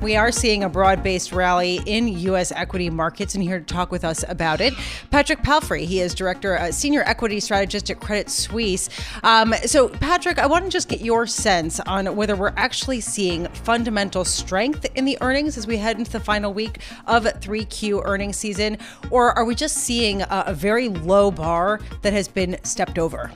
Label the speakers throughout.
Speaker 1: We are seeing a broad based rally in U.S. equity markets, and here to talk with us about it, Patrick Palfrey. He is director, uh, senior equity strategist at Credit Suisse. Um, so, Patrick, I want to just get your sense on whether we're actually seeing fundamental strength in the earnings as we head into the final week of 3Q earnings season, or are we just seeing a, a very low bar that has been stepped over?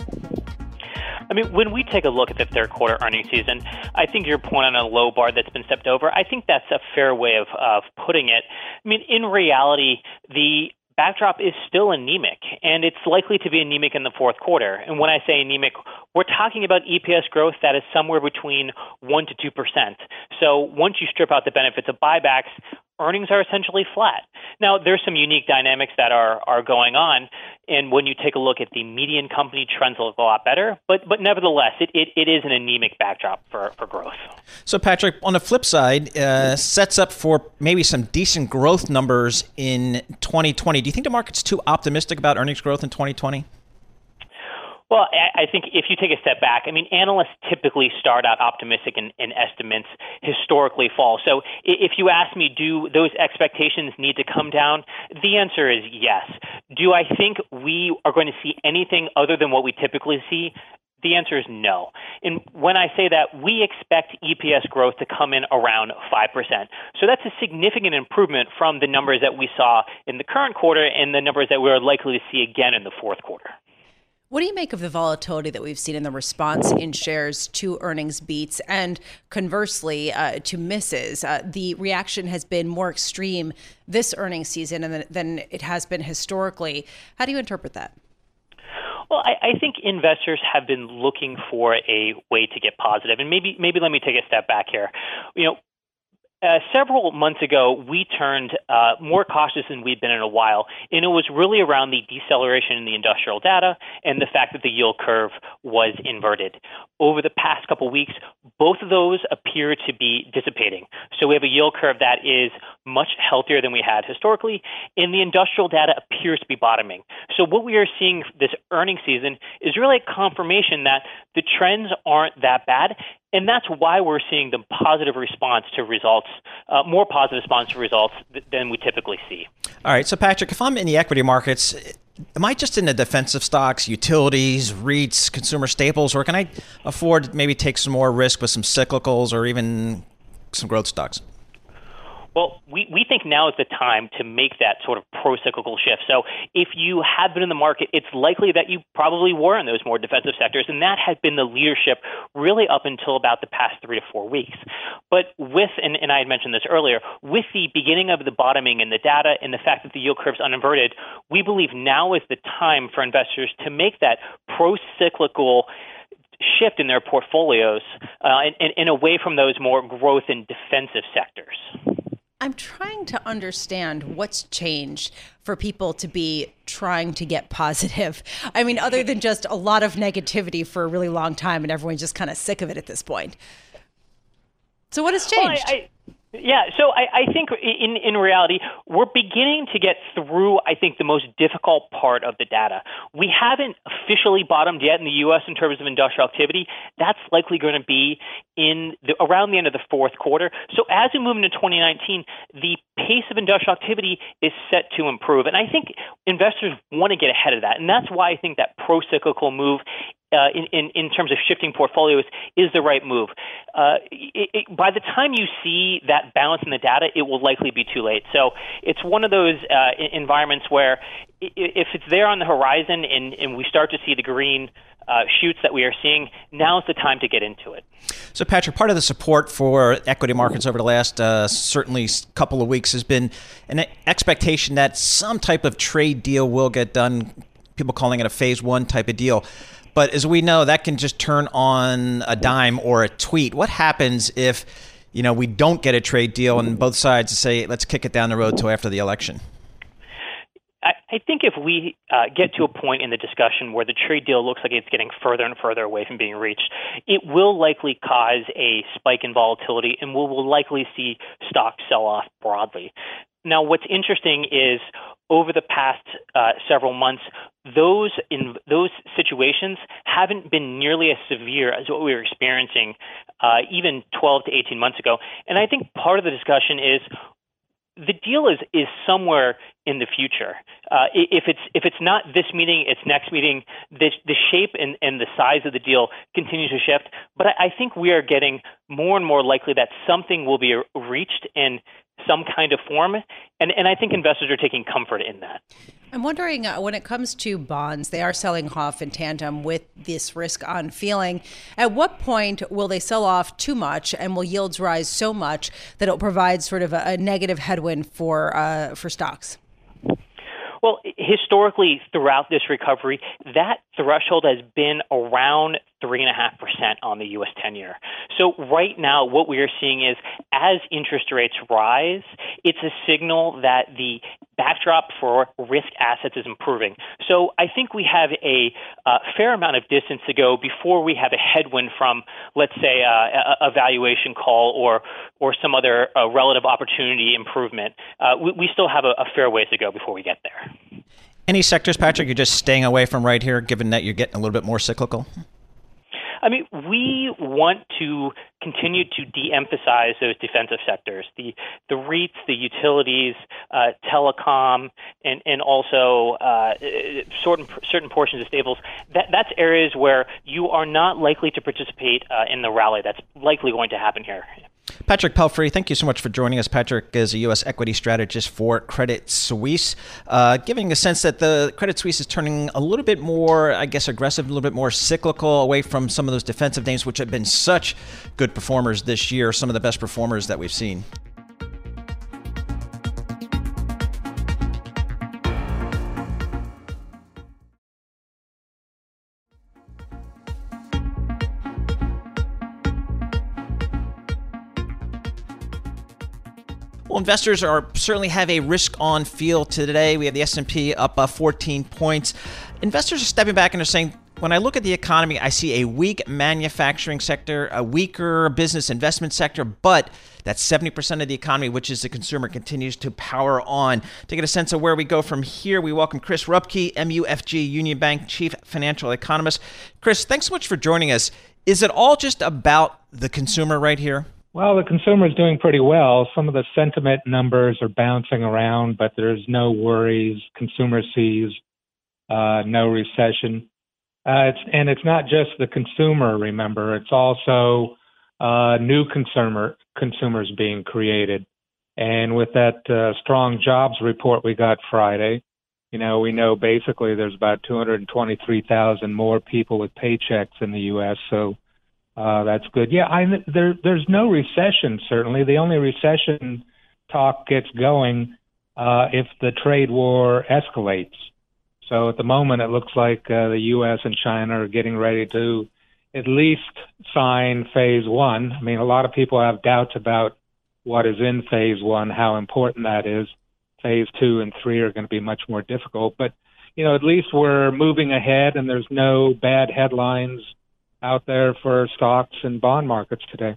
Speaker 2: I mean, when we take a look at the third quarter earnings season, I think your point on a low bar that's been stepped over, I think that's a fair way of, of putting it. I mean, in reality, the backdrop is still anemic, and it's likely to be anemic in the fourth quarter. And when I say anemic, we're talking about EPS growth that is somewhere between 1% to 2%. So once you strip out the benefits of buybacks, earnings are essentially flat. Now, there's some unique dynamics that are, are going on, and when you take a look at the median company, trends look a lot better, but, but nevertheless, it, it, it is an anemic backdrop for, for growth.
Speaker 3: So, Patrick, on the flip side, uh, sets up for maybe some decent growth numbers in 2020. Do you think the market's too optimistic about earnings growth in 2020?
Speaker 2: Well, I think if you take a step back, I mean, analysts typically start out optimistic and, and, estimates historically fall. So if you ask me, do those expectations need to come down? The answer is yes. Do I think we are going to see anything other than what we typically see? The answer is no. And when I say that, we expect EPS growth to come in around 5%. So that's a significant improvement from the numbers that we saw in the current quarter and the numbers that we're likely to see again in the fourth quarter.
Speaker 1: What do you make of the volatility that we've seen in the response in shares to earnings beats and conversely uh, to misses? Uh, the reaction has been more extreme this earnings season than, it has been historically. How do you interpret that?
Speaker 2: Well, I, I think investors have been looking for a way to get positive, and maybe maybe let me take a step back here. You know, uh, several months ago, we turned uh, more cautious than we'd been in a while, and it was really around the deceleration in the industrial data and the fact that the yield curve was inverted. Over the past couple weeks, both of those appear to be dissipating. So we have a yield curve that is much healthier than we had historically, and the industrial data appears to be bottoming. So what we are seeing this earnings season is really a confirmation that the trends aren't that bad, and that's why we're seeing the positive response to results, uh, more positive response to results th- than we typically see.
Speaker 3: All right, so Patrick, if I'm in the equity markets, am I just in the defensive stocks, utilities, REITs, consumer staples, or can I afford maybe take some more risk with some cyclicals or even some growth stocks?
Speaker 2: Well, we, we think now is the time to make that sort of pro cyclical shift. So if you have been in the market, it's likely that you probably were in those more defensive sectors, and that has been the leadership really up until about the past three to four weeks. But with, and, and I had mentioned this earlier, with the beginning of the bottoming in the data and the fact that the yield curve is uninverted, we believe now is the time for investors to make that pro cyclical shift in their portfolios uh, and, and away from those more growth and defensive sectors.
Speaker 1: I'm trying to understand what's changed for people to be trying to get positive. I mean, other than just a lot of negativity for a really long time and everyone's just kind of sick of it at this point. So, what has changed?
Speaker 2: Well, I, I, yeah, so I, I think in in reality we're beginning to get through. I think the most difficult part of the data. We haven't officially bottomed yet in the U.S. in terms of industrial activity. That's likely going to be in the, around the end of the fourth quarter. So as we move into 2019, the pace of industrial activity is set to improve, and I think investors want to get ahead of that, and that's why I think that pro-cyclical move uh, in, in, in terms of shifting portfolios is the right move. Uh, it, it, by the time you see that balance in the data, it will likely be too late. So it's one of those uh, environments where if it's there on the horizon and, and we start to see the green uh, shoots that we are seeing, now is the time to get into it.
Speaker 3: So, Patrick, part of the support for equity markets over the last uh, certainly couple of weeks has been an expectation that some type of trade deal will get done. People calling it a phase one type of deal. But as we know, that can just turn on a dime or a tweet. What happens if you know we don't get a trade deal and both sides say let's kick it down the road till after the election?
Speaker 2: I, think if we uh, get to a point in the discussion where the trade deal looks like it's getting further and further away from being reached, it will likely cause a spike in volatility and we will likely see stocks sell off broadly. Now, what's interesting is over the past uh, several months, those in those situations haven't been nearly as severe as what we were experiencing uh, even 12 to 18 months ago. And I think part of the discussion is the deal is is somewhere in the future. Uh, if it's if it's not this meeting, it's next meeting. The the shape and, and the size of the deal continues to shift. But I, I think we are getting more and more likely that something will be reached in some kind of form, and and I think investors are taking comfort in that.
Speaker 1: I'm wondering uh, when it comes to bonds, they are selling off in tandem with this risk on feeling. At what point will they sell off too much, and will yields rise so much that it'll provide sort of a, a negative headwind for uh, for stocks?
Speaker 2: Well, historically, throughout this recovery, that threshold has been around 3.5% on the U.S. 10 year. So, right now, what we are seeing is as interest rates rise, it's a signal that the backdrop for risk assets is improving. So, I think we have a uh, fair amount of distance to go before we have a headwind from, let's say, uh, a, valuation call or, or some other uh, relative opportunity improvement. Uh, we, we, still have a, a fair ways to go before we get there.
Speaker 3: Any sectors, Patrick, you're just staying away from right here, given that you're getting a little bit more cyclical?
Speaker 2: I mean, we want to continue to de-emphasize those defensive sectors, the the REITs, the utilities, uh, telecom, and and also uh, certain certain portions of staples. That that's areas where you are not likely to participate uh, in the rally. That's likely going to happen here.
Speaker 3: Patrick Palfrey, thank you so much for joining us. Patrick is a U.S. equity strategist for Credit Suisse, uh, giving a sense that the Credit Suisse is turning a little bit more, I guess, aggressive, a little bit more cyclical away from some of those defensive names, which have been such good performers this year, some of the best performers that we've seen. Investors are certainly have a risk-on feel today. We have the S&P up uh, 14 points. Investors are stepping back and are saying, when I look at the economy, I see a weak manufacturing sector, a weaker business investment sector, but that 70% of the economy, which is the consumer, continues to power on. To get a sense of where we go from here, we welcome Chris Rupkey, MUFG Union Bank Chief Financial Economist. Chris, thanks so much for joining us. Is it all just about the consumer right here?
Speaker 4: Well, the consumer is doing pretty well. Some of the sentiment numbers are bouncing around, but there's no worries. Consumer sees uh, no recession. Uh, it's, and it's not just the consumer, remember, it's also uh, new consumer consumers being created. And with that uh, strong jobs report we got Friday, you know, we know basically there's about 223,000 more people with paychecks in the U.S. So uh, that's good. Yeah, I, there, there's no recession. Certainly, the only recession talk gets going uh, if the trade war escalates. So at the moment, it looks like uh, the U.S. and China are getting ready to at least sign phase one. I mean, a lot of people have doubts about what is in phase one, how important that is. Phase two and three are going to be much more difficult, but you know, at least we're moving ahead, and there's no bad headlines out there for stocks and bond markets today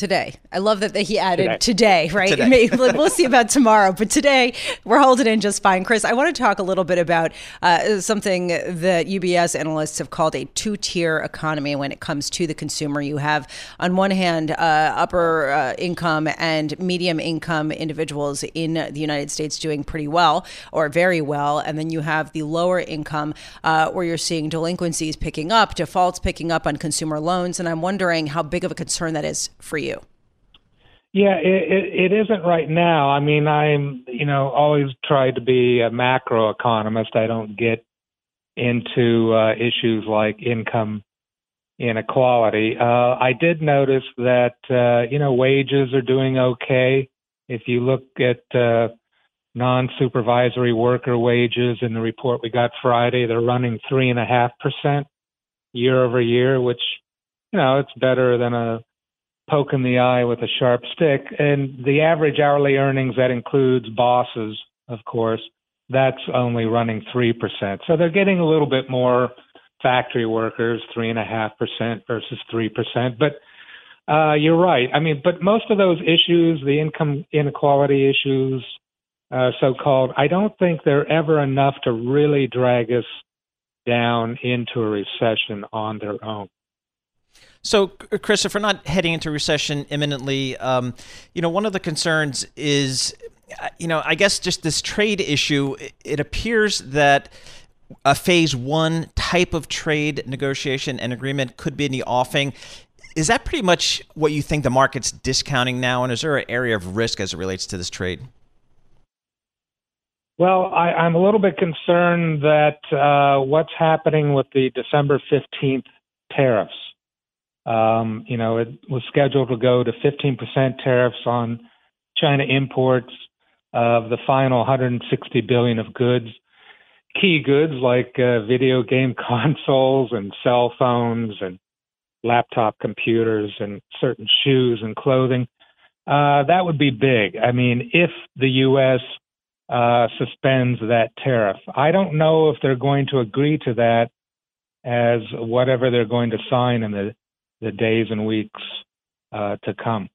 Speaker 1: today. I love that he added
Speaker 3: today,
Speaker 1: today right?
Speaker 3: Today.
Speaker 1: Maybe, we'll see about tomorrow, but today we're holding in just fine. Chris, I want to talk a little bit about uh, something that UBS analysts have called a two tier economy when it comes to the consumer. You have, on one hand, uh, upper uh, income and medium income individuals in the United States doing pretty well or very well. And then you have the lower income uh, where you're seeing delinquencies picking up, defaults picking up on consumer loans. And I'm wondering how big of a concern that is for you.
Speaker 4: Yeah, it, it, it isn't right now. I mean, I'm, you know, always tried to be a macro economist. I don't get into uh, issues like income inequality. Uh, I did notice that, uh, you know, wages are doing okay. If you look at uh, non supervisory worker wages in the report we got Friday, they're running 3.5% year over year, which, you know, it's better than a poke in the eye with a sharp stick. And the average hourly earnings, that includes bosses, of course, that's only running 3%. So they're getting a little bit more factory workers, 3.5% versus 3%. But uh, you're right. I mean, but most of those issues, the income inequality issues, uh, so called, I don't think they're ever enough to really drag us down into a recession on their own.
Speaker 3: So, Chris, if we're not heading into recession imminently, um, you know, one of the concerns is, uh, you know, I guess just this trade issue. It appears that a phase one type of trade negotiation and agreement could be in the offing. Is that pretty much what you think the market's discounting now? And is there an area of risk as it relates to this trade?
Speaker 4: Well, I, am a little bit concerned that uh, what's happening with the December 15th tariffs. Um, you know, it was scheduled to go to 15% tariffs on China imports of the final 160 billion of goods. Key goods like uh, video game consoles and cell phones and laptop computers and certain shoes and clothing. Uh, that would be big. I mean, if the U.S. Uh, suspends that tariff, I don't know if they're going to agree to that as whatever they're going to sign in the the days and weeks uh, to come.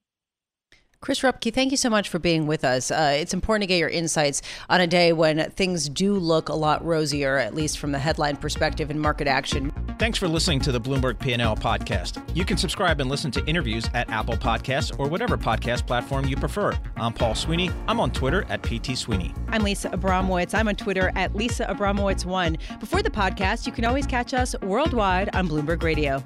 Speaker 1: Chris Rupkey, thank you so much for being with us. Uh, it's important to get your insights on a day when things do look a lot rosier, at least from the headline perspective and market action.
Speaker 3: Thanks for listening to the Bloomberg P&L podcast. You can subscribe and listen to interviews at Apple Podcasts or whatever podcast platform you prefer. I'm Paul Sweeney. I'm on Twitter at PT Sweeney.
Speaker 1: I'm Lisa Abramowicz. I'm on Twitter at Lisa Abramowicz1. Before the podcast, you can always catch us worldwide on Bloomberg Radio.